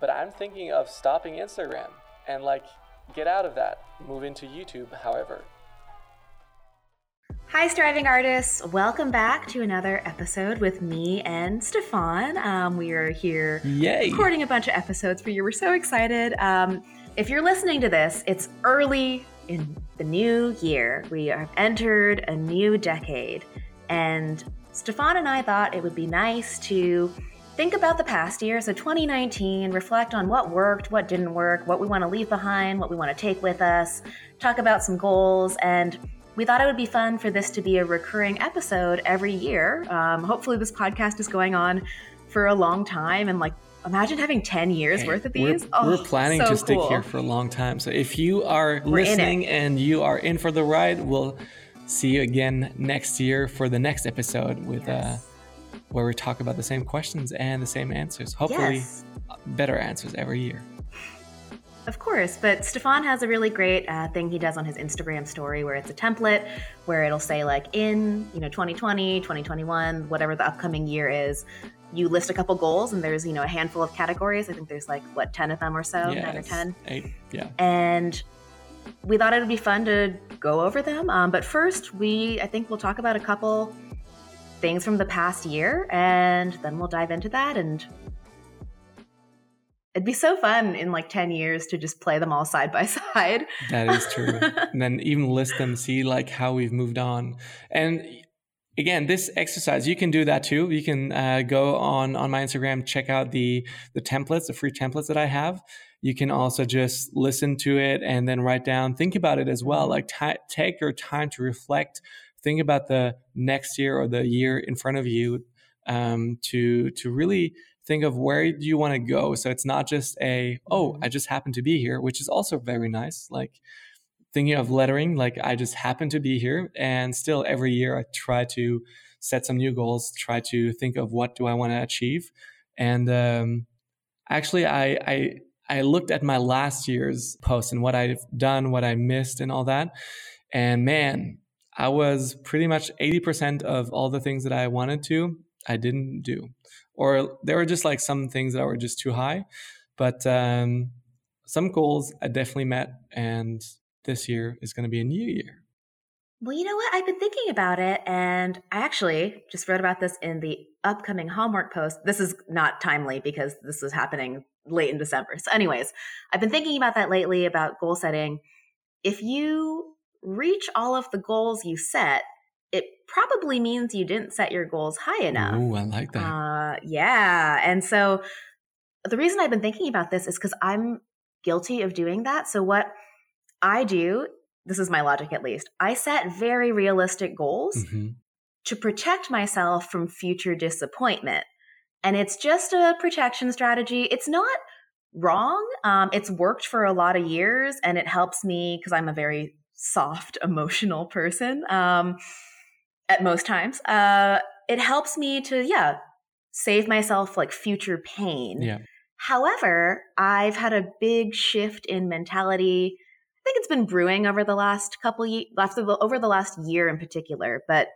but I'm thinking of stopping Instagram and like get out of that, move into YouTube, however. Hi, striving artists. Welcome back to another episode with me and Stefan. Um, we are here Yay. recording a bunch of episodes for you. We're so excited. Um, if you're listening to this, it's early in the new year. We have entered a new decade. And Stefan and I thought it would be nice to think about the past year, so 2019, reflect on what worked, what didn't work, what we want to leave behind, what we want to take with us, talk about some goals, and we thought it would be fun for this to be a recurring episode every year. Um, hopefully, this podcast is going on for a long time and like imagine having 10 years worth of these. We're, oh, we're planning so to stick cool. here for a long time. So if you are we're listening and you are in for the ride, we'll see you again next year for the next episode with uh, yes. uh, where we talk about the same questions and the same answers. Hopefully, yes. better answers every year. Of course, but Stefan has a really great uh, thing he does on his Instagram story where it's a template where it'll say like in, you know, 2020, 2021, whatever the upcoming year is, you list a couple goals and there's, you know, a handful of categories. I think there's like what 10 of them or so, yeah, 9 or 10. 8, yeah. And we thought it would be fun to go over them. Um, but first, we I think we'll talk about a couple things from the past year and then we'll dive into that and It'd be so fun in like 10 years to just play them all side by side. That is true. and then even list them, see like how we've moved on. And again, this exercise, you can do that too. You can uh, go on, on my Instagram, check out the, the templates, the free templates that I have. You can also just listen to it and then write down, think about it as well. Like t- take your time to reflect, think about the next year or the year in front of you um, to, to really think of where do you want to go so it's not just a oh mm-hmm. i just happen to be here which is also very nice like thinking of lettering like i just happen to be here and still every year i try to set some new goals try to think of what do i want to achieve and um, actually I, I i looked at my last year's post and what i've done what i missed and all that and man i was pretty much 80% of all the things that i wanted to i didn't do or there were just like some things that were just too high. But um, some goals I definitely met, and this year is going to be a new year. Well, you know what? I've been thinking about it, and I actually just wrote about this in the upcoming homework post. This is not timely because this is happening late in December. So, anyways, I've been thinking about that lately about goal setting. If you reach all of the goals you set, it probably means you didn't set your goals high enough. Oh, I like that. Uh, yeah. And so the reason I've been thinking about this is because I'm guilty of doing that. So, what I do, this is my logic at least, I set very realistic goals mm-hmm. to protect myself from future disappointment. And it's just a protection strategy. It's not wrong. Um, it's worked for a lot of years and it helps me because I'm a very soft, emotional person. Um, at most times. Uh, it helps me to, yeah, save myself like future pain. Yeah. However, I've had a big shift in mentality. I think it's been brewing over the last couple years, over the last year in particular, but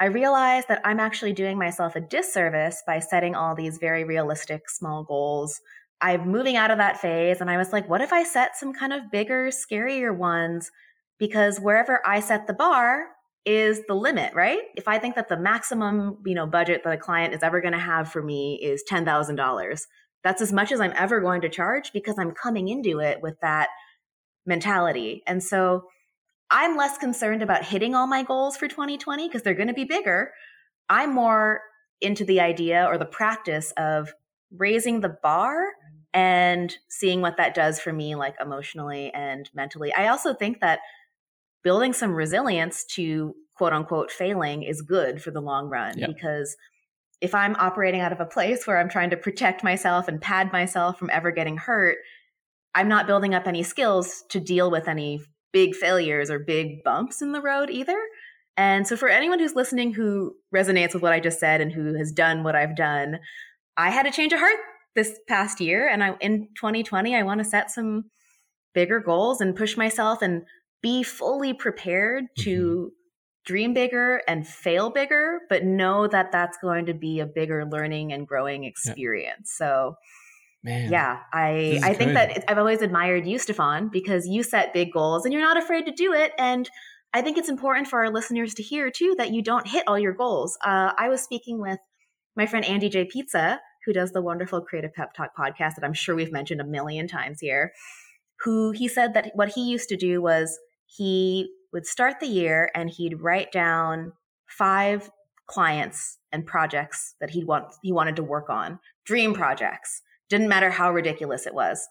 I realized that I'm actually doing myself a disservice by setting all these very realistic small goals. I'm moving out of that phase and I was like, what if I set some kind of bigger, scarier ones? Because wherever I set the bar, is the limit, right? If I think that the maximum, you know, budget that a client is ever going to have for me is $10,000, that's as much as I'm ever going to charge because I'm coming into it with that mentality. And so I'm less concerned about hitting all my goals for 2020 because they're going to be bigger. I'm more into the idea or the practice of raising the bar and seeing what that does for me like emotionally and mentally. I also think that building some resilience to quote unquote failing is good for the long run yep. because if I'm operating out of a place where I'm trying to protect myself and pad myself from ever getting hurt, I'm not building up any skills to deal with any big failures or big bumps in the road either. And so, for anyone who's listening who resonates with what I just said and who has done what I've done, I had a change of heart this past year. And I, in 2020, I want to set some bigger goals and push myself and be fully prepared to mm-hmm. dream bigger and fail bigger, but know that that's going to be a bigger learning and growing experience. Yeah. So, Man, yeah, I I think that I've always admired you, Stefan, because you set big goals and you're not afraid to do it. And I think it's important for our listeners to hear too that you don't hit all your goals. Uh, I was speaking with my friend Andy J Pizza, who does the wonderful Creative Pep Talk podcast that I'm sure we've mentioned a million times here. Who he said that what he used to do was he would start the year and he'd write down five clients and projects that he want he wanted to work on, dream projects didn't matter how ridiculous it was.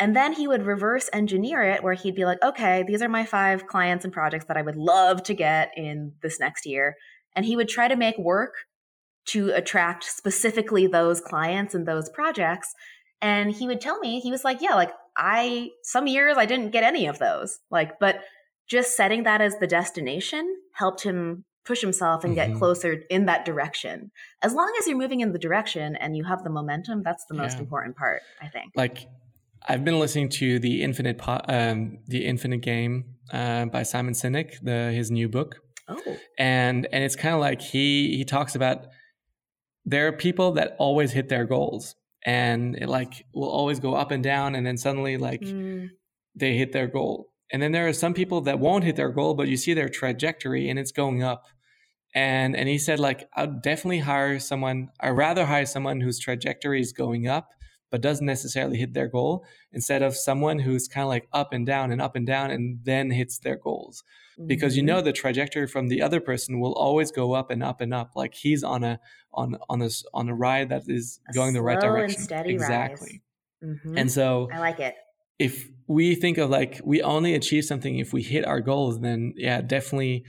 And then he would reverse engineer it where he'd be like, okay, these are my five clients and projects that I would love to get in this next year. And he would try to make work to attract specifically those clients and those projects. And he would tell me, he was like, yeah, like I, some years I didn't get any of those. Like, but just setting that as the destination helped him push himself and mm-hmm. get closer in that direction. As long as you're moving in the direction and you have the momentum, that's the most yeah. important part, I think. Like I've been listening to the Infinite po- um, the Infinite Game uh, by Simon Sinek, the his new book. Oh. And and it's kind of like he he talks about there are people that always hit their goals and it like will always go up and down and then suddenly like mm. they hit their goal. And then there are some people that won't hit their goal, but you see their trajectory and it's going up and and he said like i'd definitely hire someone i'd rather hire someone whose trajectory is going up but doesn't necessarily hit their goal instead of someone who's kind of like up and down and up and down and then hits their goals mm-hmm. because you mm-hmm. know the trajectory from the other person will always go up and up and up like he's on a on on this on a ride that is a going the right direction exactly mm-hmm. and so i like it if we think of like we only achieve something if we hit our goals then yeah definitely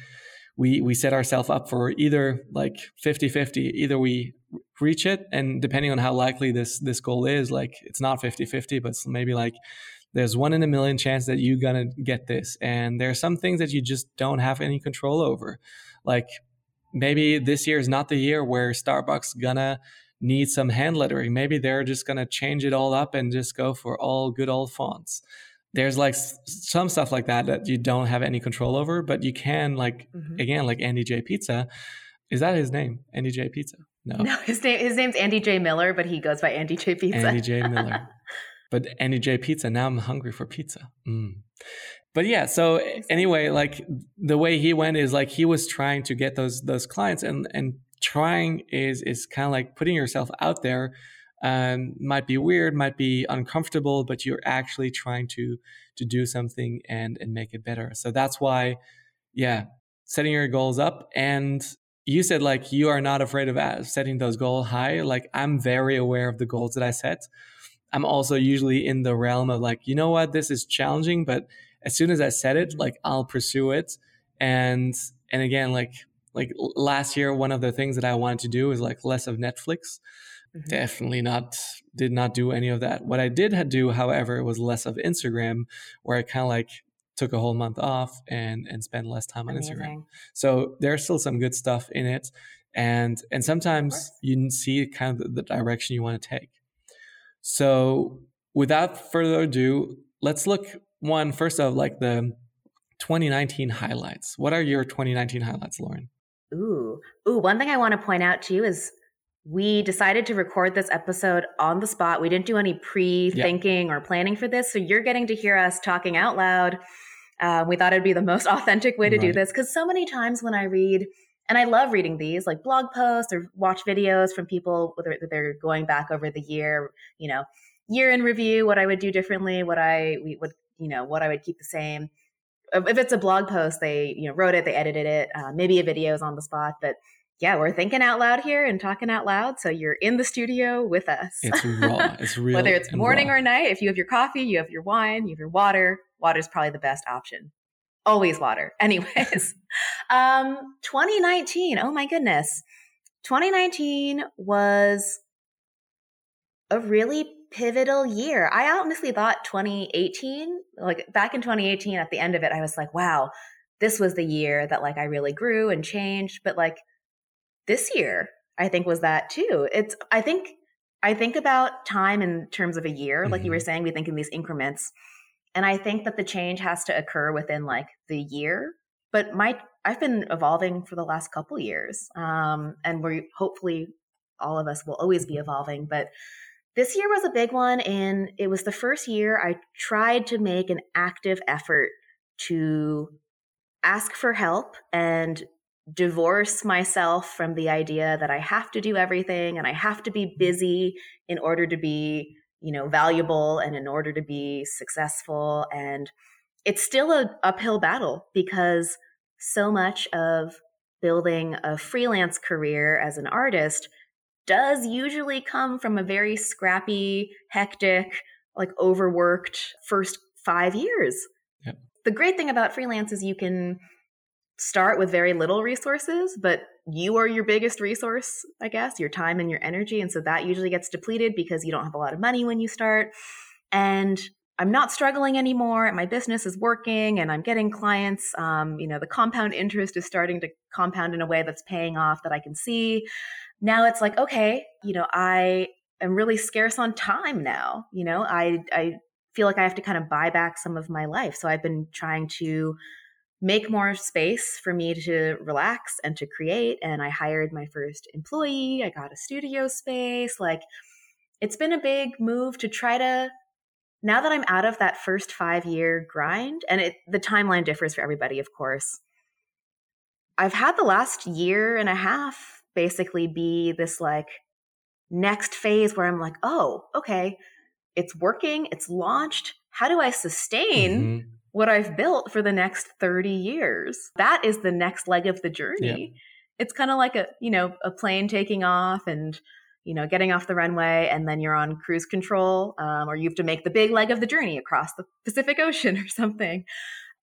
we we set ourselves up for either like 50-50 either we reach it and depending on how likely this this goal is like it's not 50-50 but maybe like there's one in a million chance that you're gonna get this and there are some things that you just don't have any control over like maybe this year is not the year where starbucks gonna need some hand lettering maybe they're just gonna change it all up and just go for all good old fonts there's like some stuff like that that you don't have any control over, but you can like mm-hmm. again like Andy J Pizza. Is that his name? Andy J Pizza? No, no, his name his name's Andy J Miller, but he goes by Andy J Pizza. Andy J Miller. but Andy J Pizza. Now I'm hungry for pizza. Mm. But yeah, so anyway, like the way he went is like he was trying to get those those clients, and and trying is is kind of like putting yourself out there um, might be weird, might be uncomfortable, but you're actually trying to to do something and and make it better. So that's why, yeah, setting your goals up. And you said like you are not afraid of setting those goals high. Like I'm very aware of the goals that I set. I'm also usually in the realm of like, you know what, this is challenging, but as soon as I set it, like I'll pursue it. And and again, like like last year, one of the things that I wanted to do is like less of Netflix. Mm-hmm. Definitely not, did not do any of that. What I did do, however, was less of Instagram, where I kind of like took a whole month off and and spent less time on Amazing. Instagram. So there's still some good stuff in it, and and sometimes you see kind of the, direction you want to take. So without further ado, let's look one first of like the 2019 highlights. What are your 2019 highlights, Lauren? Ooh, ooh. One thing I want to point out to you is we decided to record this episode on the spot. We didn't do any pre thinking or planning for this. So you're getting to hear us talking out loud. Uh, we thought it'd be the most authentic way to right. do this because so many times when I read, and I love reading these like blog posts or watch videos from people, whether they're going back over the year, you know, year in review, what I would do differently, what I we would, you know, what I would keep the same. If it's a blog post, they you know wrote it, they edited it. Uh, maybe a video is on the spot, but yeah, we're thinking out loud here and talking out loud. So you're in the studio with us. It's raw. It's real. Whether it's morning raw. or night, if you have your coffee, you have your wine, you have your water. Water is probably the best option. Always water. Anyways, um, 2019. Oh my goodness. 2019 was a really pivotal year. I honestly thought 2018, like back in 2018 at the end of it, I was like, wow, this was the year that like I really grew and changed. But like this year i think was that too it's i think i think about time in terms of a year mm-hmm. like you were mm-hmm. saying we think in these increments and i think that the change has to occur within like the year but my i've been evolving for the last couple years um, and we're hopefully all of us will always be evolving but this year was a big one, and it was the first year I tried to make an active effort to ask for help and divorce myself from the idea that I have to do everything and I have to be busy in order to be, you know, valuable and in order to be successful. And it's still a uphill battle because so much of building a freelance career as an artist does usually come from a very scrappy, hectic, like overworked first five years. Yep. The great thing about freelance is you can start with very little resources, but you are your biggest resource, I guess, your time and your energy. And so that usually gets depleted because you don't have a lot of money when you start. And I'm not struggling anymore. My business is working and I'm getting clients. Um, you know, the compound interest is starting to compound in a way that's paying off that I can see. Now it's like, okay, you know, I am really scarce on time now. You know, I, I feel like I have to kind of buy back some of my life. So I've been trying to make more space for me to relax and to create. And I hired my first employee. I got a studio space. Like it's been a big move to try to now that I'm out of that first five year grind, and it, the timeline differs for everybody, of course. I've had the last year and a half basically be this like next phase where I'm like, oh, okay, it's working, it's launched. How do I sustain mm-hmm what I've built for the next 30 years. That is the next leg of the journey. Yeah. It's kind of like a, you know, a plane taking off and, you know, getting off the runway and then you're on cruise control um, or you have to make the big leg of the journey across the Pacific Ocean or something.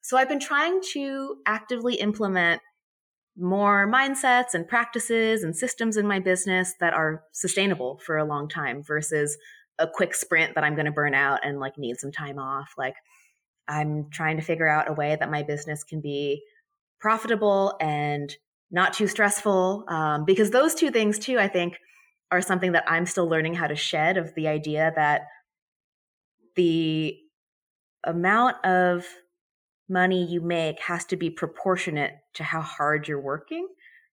So I've been trying to actively implement more mindsets and practices and systems in my business that are sustainable for a long time versus a quick sprint that I'm going to burn out and like need some time off. Like I'm trying to figure out a way that my business can be profitable and not too stressful. Um, because those two things, too, I think, are something that I'm still learning how to shed of the idea that the amount of money you make has to be proportionate to how hard you're working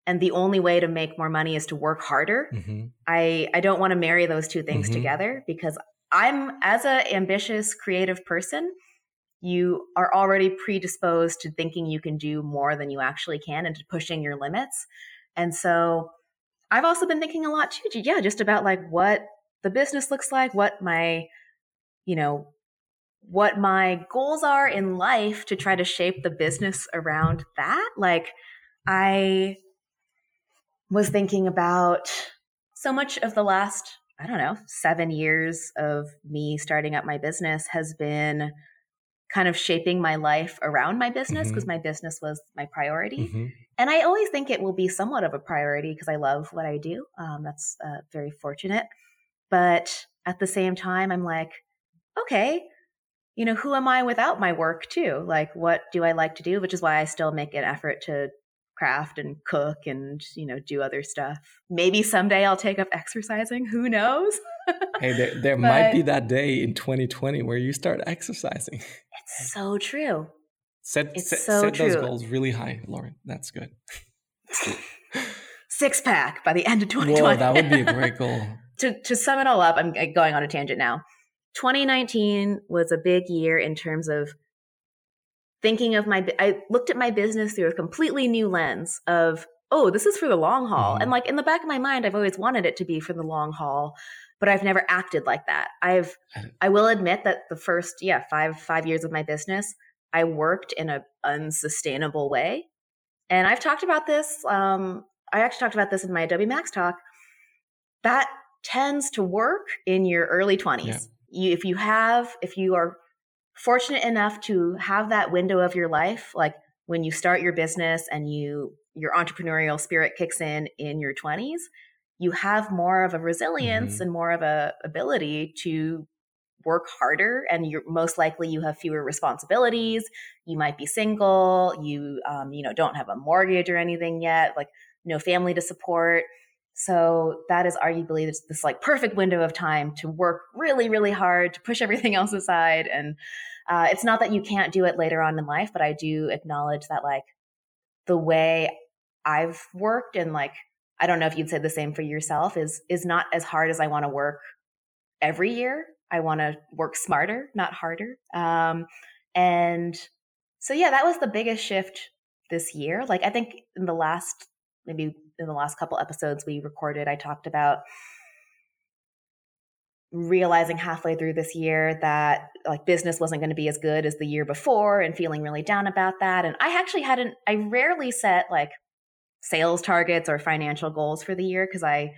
and the only way to make more money is to work harder mm-hmm. i i don't want to marry those two things mm-hmm. together because i'm as an ambitious creative person you are already predisposed to thinking you can do more than you actually can and to pushing your limits. And so I've also been thinking a lot too, yeah, just about like what the business looks like, what my, you know, what my goals are in life to try to shape the business around that. Like I was thinking about so much of the last, I don't know, seven years of me starting up my business has been kind of shaping my life around my business because mm-hmm. my business was my priority. Mm-hmm. And I always think it will be somewhat of a priority because I love what I do. Um, that's uh, very fortunate. But at the same time, I'm like, okay, you know, who am I without my work too? Like, what do I like to do? Which is why I still make an effort to craft and cook and, you know, do other stuff. Maybe someday I'll take up exercising. Who knows? Hey, there, there but, might be that day in 2020 where you start exercising. It's so true. Set, it's set, so set true. those goals really high, Lauren. That's good. Six pack by the end of 2020. Whoa, that would be a great goal. to, to sum it all up, I'm going on a tangent now. 2019 was a big year in terms of thinking of my I looked at my business through a completely new lens of oh this is for the long haul mm-hmm. and like in the back of my mind I've always wanted it to be for the long haul but I've never acted like that. I've I will admit that the first yeah, 5 5 years of my business, I worked in a unsustainable way. And I've talked about this um I actually talked about this in my Adobe Max talk. That tends to work in your early 20s. Yeah. You, if you have if you are fortunate enough to have that window of your life like when you start your business and you your entrepreneurial spirit kicks in in your 20s you have more of a resilience mm-hmm. and more of a ability to work harder and you're most likely you have fewer responsibilities you might be single you um, you know don't have a mortgage or anything yet like no family to support so that is arguably this, this like perfect window of time to work really really hard to push everything else aside and uh, it's not that you can't do it later on in life but i do acknowledge that like the way i've worked and like I don't know if you'd say the same for yourself is is not as hard as I want to work every year. I want to work smarter, not harder. Um, and so, yeah, that was the biggest shift this year. Like, I think in the last, maybe in the last couple episodes we recorded, I talked about realizing halfway through this year that like business wasn't going to be as good as the year before and feeling really down about that and i actually hadn't i rarely set like sales targets or financial goals for the year because i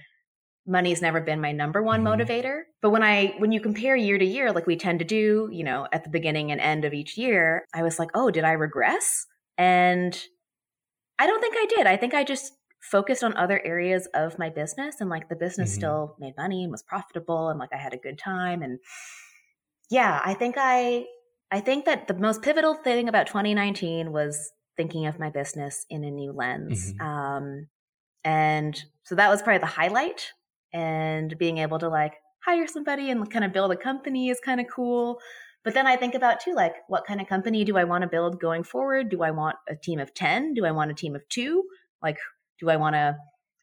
money's never been my number one mm-hmm. motivator but when i when you compare year to year like we tend to do you know at the beginning and end of each year i was like oh did i regress and i don't think i did i think i just focused on other areas of my business and like the business mm-hmm. still made money and was profitable and like I had a good time and yeah, I think I I think that the most pivotal thing about 2019 was thinking of my business in a new lens. Mm-hmm. Um and so that was probably the highlight and being able to like hire somebody and kind of build a company is kind of cool. But then I think about too, like, what kind of company do I want to build going forward? Do I want a team of 10? Do I want a team of two? Like, do I want to,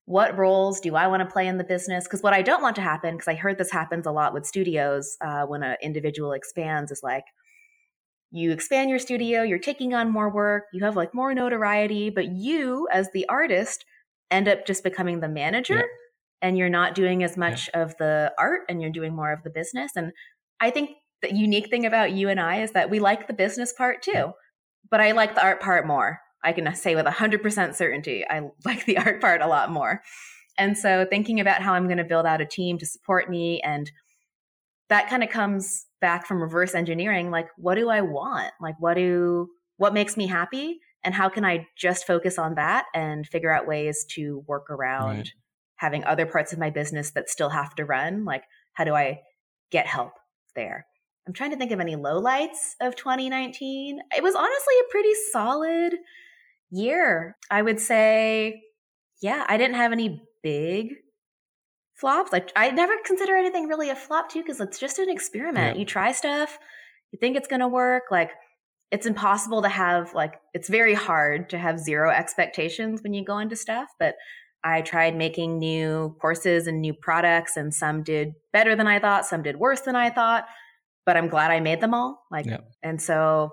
what roles do I want to play in the business? Because what I don't want to happen, because I heard this happens a lot with studios uh, when an individual expands, is like, you expand your studio, you're taking on more work, you have like more notoriety, but you, as the artist, end up just becoming the manager yeah. and you're not doing as much yeah. of the art and you're doing more of the business. And I think the unique thing about you and I is that we like the business part too, yeah. but I like the art part more. I can say with 100% certainty, I like the art part a lot more. And so thinking about how I'm going to build out a team to support me and that kind of comes back from reverse engineering like what do I want? Like what do what makes me happy and how can I just focus on that and figure out ways to work around right. having other parts of my business that still have to run? Like how do I get help there? I'm trying to think of any lowlights of 2019. It was honestly a pretty solid year. I would say, yeah, I didn't have any big flops. Like I never consider anything really a flop too, because it's just an experiment. Yeah. You try stuff, you think it's gonna work. Like it's impossible to have like it's very hard to have zero expectations when you go into stuff, but I tried making new courses and new products, and some did better than I thought, some did worse than I thought. But I'm glad I made them all. Like, yeah. and so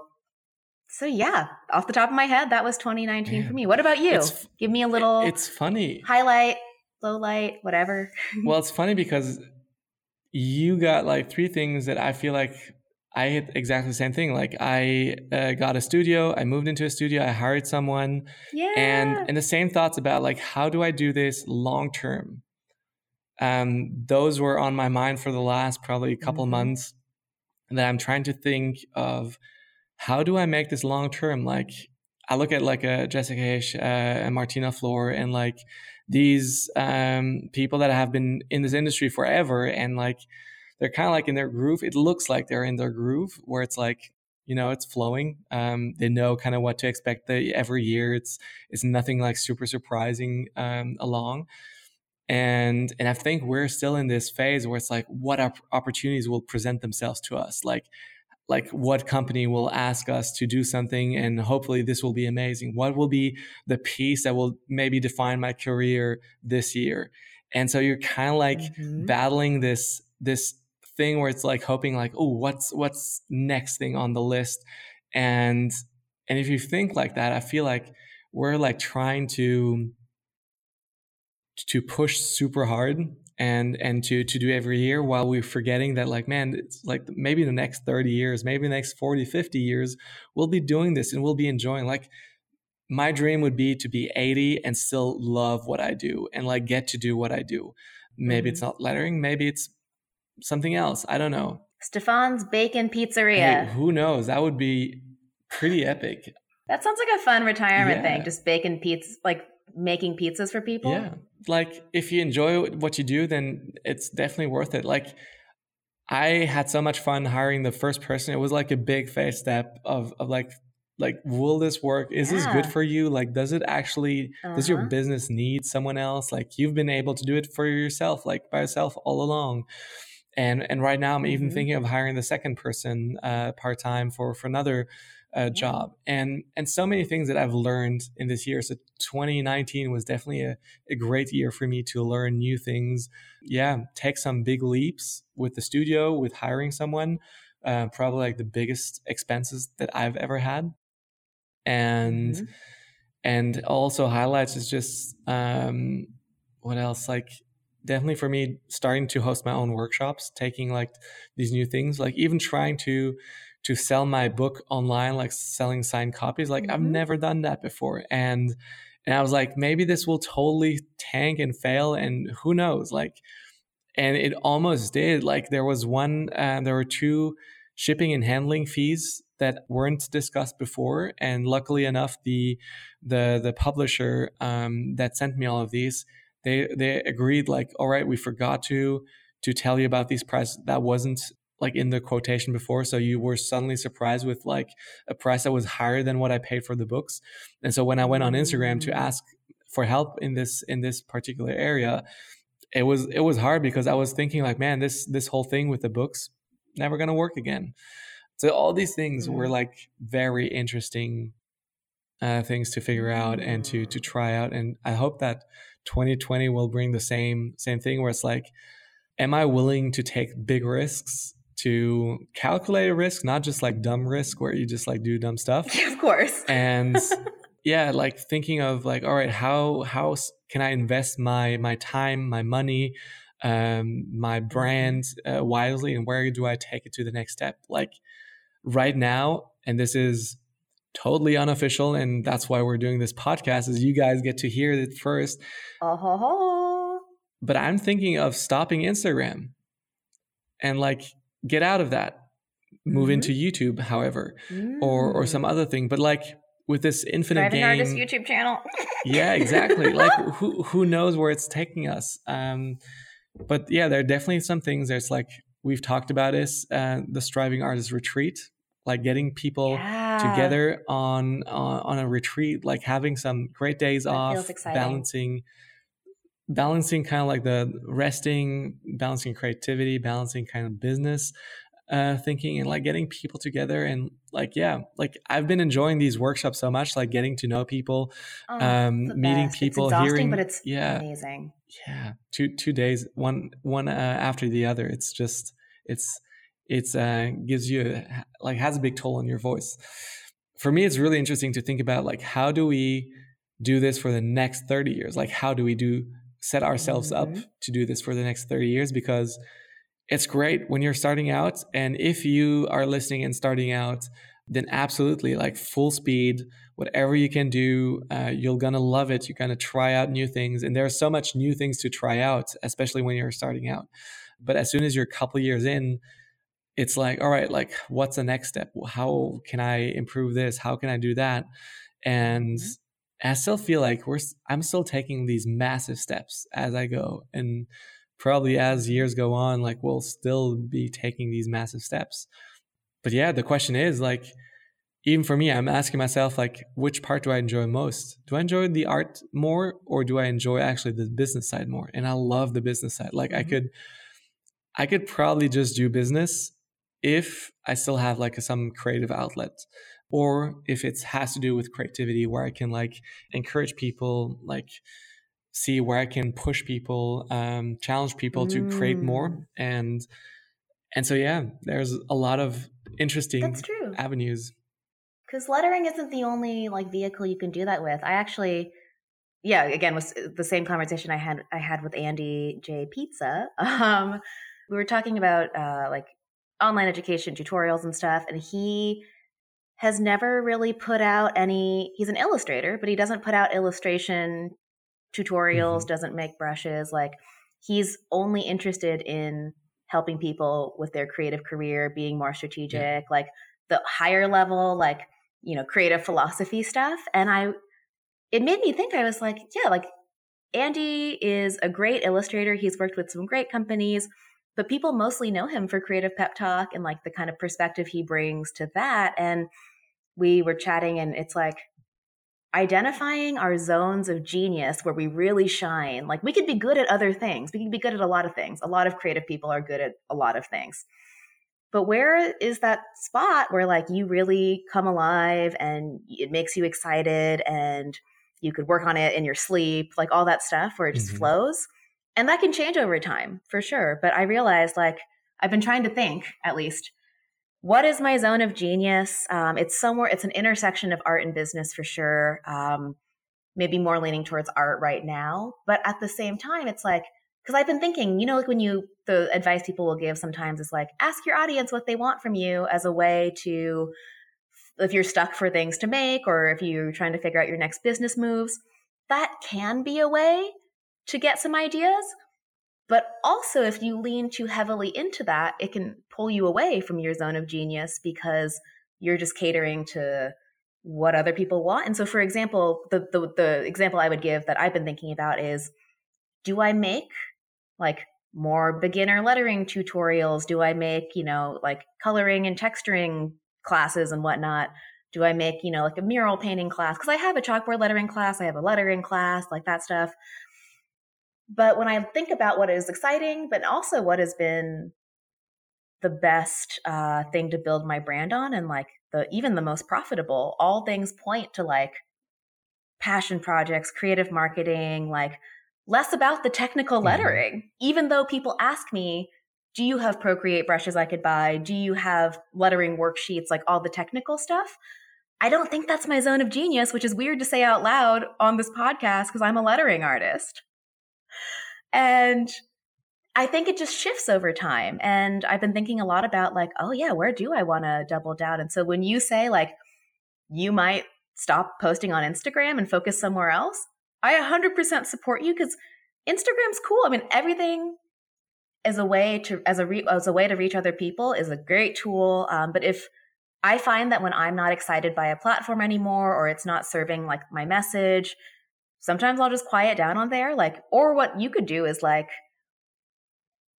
so yeah, off the top of my head, that was 2019 for me. What about you? It's, Give me a little. It's funny. Highlight, low light, whatever. well, it's funny because you got like three things that I feel like I hit exactly the same thing. Like I uh, got a studio, I moved into a studio, I hired someone, yeah, and and the same thoughts about like how do I do this long term. Um, those were on my mind for the last probably couple mm-hmm. months, that I'm trying to think of how do I make this long term? Like, I look at like a Jessica Hische uh, and Martina Flor and like these um, people that have been in this industry forever and like they're kind of like in their groove. It looks like they're in their groove where it's like you know it's flowing. Um, they know kind of what to expect the, every year. It's it's nothing like super surprising um, along. And and I think we're still in this phase where it's like what opportunities will present themselves to us. Like like what company will ask us to do something and hopefully this will be amazing. What will be the piece that will maybe define my career this year? And so you're kind of like mm-hmm. battling this this thing where it's like hoping like oh what's what's next thing on the list? And and if you think like that i feel like we're like trying to to push super hard and and to to do every year while we're forgetting that like man it's like maybe the next 30 years maybe the next 40 50 years we'll be doing this and we'll be enjoying like my dream would be to be 80 and still love what i do and like get to do what i do. Maybe mm-hmm. it's not lettering maybe it's something else i don't know. Stefan's bacon pizzeria. Hey, who knows? That would be pretty epic. That sounds like a fun retirement yeah. thing just bacon pizza like making pizzas for people yeah like if you enjoy what you do, then it's definitely worth it. Like I had so much fun hiring the first person. It was like a big face step of of like like will this work? Is yeah. this good for you? Like does it actually uh-huh. does your uh-huh. business need someone else? Like you've been able to do it for yourself, like by yourself all along. And and right now I'm even mm-hmm. thinking of hiring the second person uh, part time for for another uh, job. And and so many things that i've learned in this year. So 2019 was definitely a, a great year for me to learn new things. Yeah take some big leaps with the studio with hiring someone uh, probably like the biggest expenses that i've ever had. And mm-hmm. and also highlights is just um what else? Like definitely for me starting to host my own workshops taking like these new things like even trying to to sell my book online like selling signed copies like mm-hmm. i've never done that before. And and i was like maybe this will totally tank and fail and who knows? Like and it almost did. Like there was one uh, there were two shipping and handling fees that weren't discussed before and luckily enough the the the publisher um, that sent me all of these they they agreed like all right we forgot to to tell you about these prices. That wasn't like in the quotation before so you were suddenly surprised with like a price that was higher than what i paid for the books and so when i went on instagram to mm. ask for help in this in this particular area it was it was hard because i was thinking like man this this whole thing with the books never to work again so all these things mm-hmm. were like very interesting uh, things to figure out and to to try out and i hope that 2020 will bring the same same thing where it's like am i willing to take big risks to calculate a risk not just like dumb risk where you just like do dumb stuff. Of course. And yeah like thinking of like all right how how can i invest my my time my money um my brand uh, wisely and where do i take it to the next step? Like right now and this is totally unofficial and that's why we're doing this podcast is you guys get to hear it first. Uh-huh. but i'm thinking of stopping instagram. And like get out of that move mm-hmm. into youtube however mm. or or some mm. other thing but like with this infinite Driving game artist youtube channel yeah exactly like who who knows where it's taking us um but yeah there are definitely some things there's like we've talked about is uh, the striving artist retreat like getting people yeah. together on, on, on a retreat, like having some great days that off, balancing balancing kind of like the resting, balancing creativity, balancing kind of business uh, thinking, and like getting people together and like yeah, like I've been enjoying these workshops so much, like getting to know people, oh, um, meeting people, hearing, but it's yeah, amazing. Yeah, two two days, one one uh, after the other. It's just it's it's uh, gives you like has a big toll on your voice. For me, it's really interesting to think about like how do we do this for the next 30 years? Like how do we do set ourselves mm-hmm. up to do this for the next 30 years? Because it's great when you're starting out. And if you are listening and starting out, then absolutely like full speed, whatever you can do, uh, you're gonna love it. You're gonna try out new things, and there's so much new things to try out, especially when you're starting out. But as soon as you're a couple years in, it's like all right like what's the next step how can i improve this how can i do that and mm-hmm. i still feel like we're i'm still taking these massive steps as i go. And probably as years go on like we'll still be taking these massive steps. But yeah the question is like even for me i'm asking myself like which part do i enjoy most? Do i enjoy the art more or do i enjoy actually the business side more? And i love the business side. Like mm-hmm. i could i could probably just do business if I still have like some creative outlet or if it has to do with creativity where I can like encourage people, like see where I can push people, um, challenge people mm. to create more. Mm. And, and so, yeah, there's a lot of interesting That's true. avenues. Cause lettering isn't the only like vehicle you can do that with. I actually, yeah, again, was the same conversation I had, I had with Andy J Pizza. Um, we were talking about, uh, like online education tutorials and stuff and he has never really put out any he's an illustrator but he doesn't put out illustration tutorials mm-hmm. doesn't make brushes like he's only interested in helping people with their creative career being more strategic yeah. like the higher level like you know creative philosophy stuff and i it made me think i was like yeah like andy is a great illustrator he's worked with some great companies but people mostly know him for creative pep talk and like the kind of perspective he brings to that and we were chatting and it's like identifying our zones of genius where we really shine like we could be good at other things we could be good at a lot of things a lot of creative people are good at a lot of things But where is that spot where like you really come alive and it makes you excited and you could work on it in your sleep, like all that stuff where it just mm-hmm. flows? And that can change over time for sure. But I realized like I've been trying to think at least what is my zone of genius? Um, it's somewhere, it's an intersection of art and business for sure. Um, maybe more leaning towards art right now. But at the same time, it's like, because I've been thinking, you know, like when you, the advice people will give sometimes is like, ask your audience what they want from you as a way to, if you're stuck for things to make or if you're trying to figure out your next business moves, that can be a way to get some ideas. But also, if you lean too heavily into that, it can pull you away from your zone of genius because you're just catering to what other people want. And so, for example, the, the, the example I would give that I've been thinking about is do I make like more beginner lettering tutorials? Do I make, you know, like coloring and texturing classes and whatnot? Do I make, you know, like a mural painting class? Because I have a chalkboard lettering class, I have a lettering class, like that stuff. But when I think about what is exciting, but also what has been the best uh, thing to build my brand on and like the even the most profitable, all things point to like passion projects, creative marketing, like less about the technical mm-hmm. lettering. Mm-hmm. Even though people ask me, do you have Procreate brushes I could buy? Do you have lettering worksheets, like all the technical stuff? I don't think that's my zone of genius, which is weird to say out loud on this podcast because I'm a lettering artist. And I think it just shifts over time. And I've been thinking a lot about, like, oh, yeah, where do I want to double down? And so when you say, like, you might stop posting on Instagram and focus somewhere else, I 100% support you because Instagram's cool. I mean, everything as a way to as a re, as a way to reach other people is a great tool. Um, but if I find that when I'm not excited by a platform anymore, or it's not serving like my message, sometimes I'll just quiet down on there. Like, or what you could do is like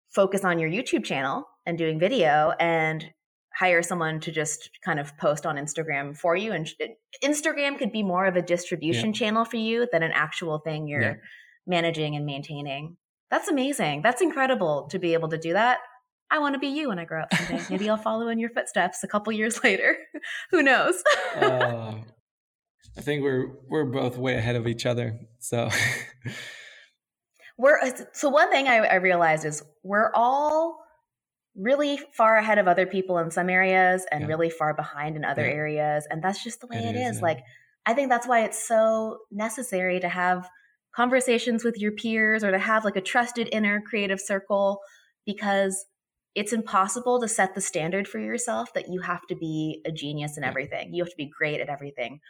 focus on your YouTube channel and doing video and hire someone to just kind of post on Instagram for you. And Instagram could be more of a distribution yeah. channel for you than an actual thing you're yeah. managing and maintaining. That's amazing. That's incredible to be able to do that. I want to be you when I grow up someday. Maybe I'll follow in your footsteps a couple years later. Who knows? uh, I think we're we're both way ahead of each other. So we're uh, so one thing I, I realized is we're all really far ahead of other people in some areas and yeah. really far behind in other yeah. areas, and that's just the way it, it is. is. Yeah. Like I think that's why it's so necessary to have conversations with your peers or to have like a trusted inner creative circle because it's impossible to set the standard for yourself that you have to be a genius in everything. You have to be great at everything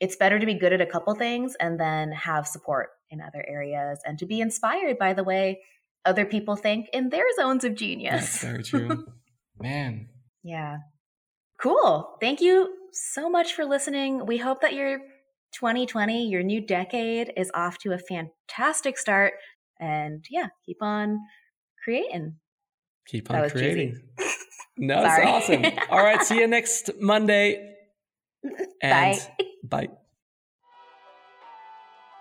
it's better to be good at a couple things and then have support in other areas and to be inspired by the way other people think in their zones of genius. That's very true. Man. Yeah. Cool. Thank you so much for listening. We hope that your 2020, your new decade, is off to a fantastic start. And yeah, keep on creating. Keep on creating. no, that's awesome. All right. See you next Monday. And Bye. Bye.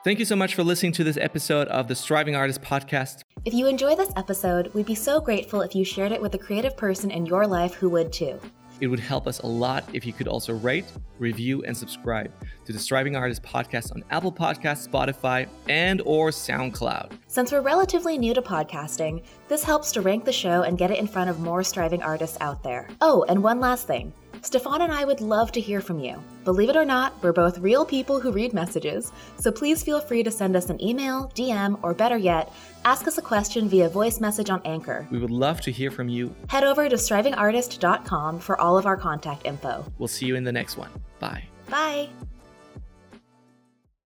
Thank you so much for listening to this episode of the Striving Artist Podcast. If you enjoy this episode, we'd be so grateful if you shared it with a creative person in your life who would too. It would help us a lot if you could also rate, review, and subscribe to the Striving Artist podcast on Apple Podcasts, Spotify, and or SoundCloud. Since we're relatively new to podcasting, this helps to rank the show and get it in front of more striving artists out there. Oh, and one last thing. Stefan and I would love to hear from you. Believe it or not, we're both real people who read messages, so please feel free to send us an email, DM, or better yet, ask us a question via voice message on Anchor. We would love to hear from you. Head over to strivingartist.com for all of our contact info. We'll see you in the next one. Bye. Bye.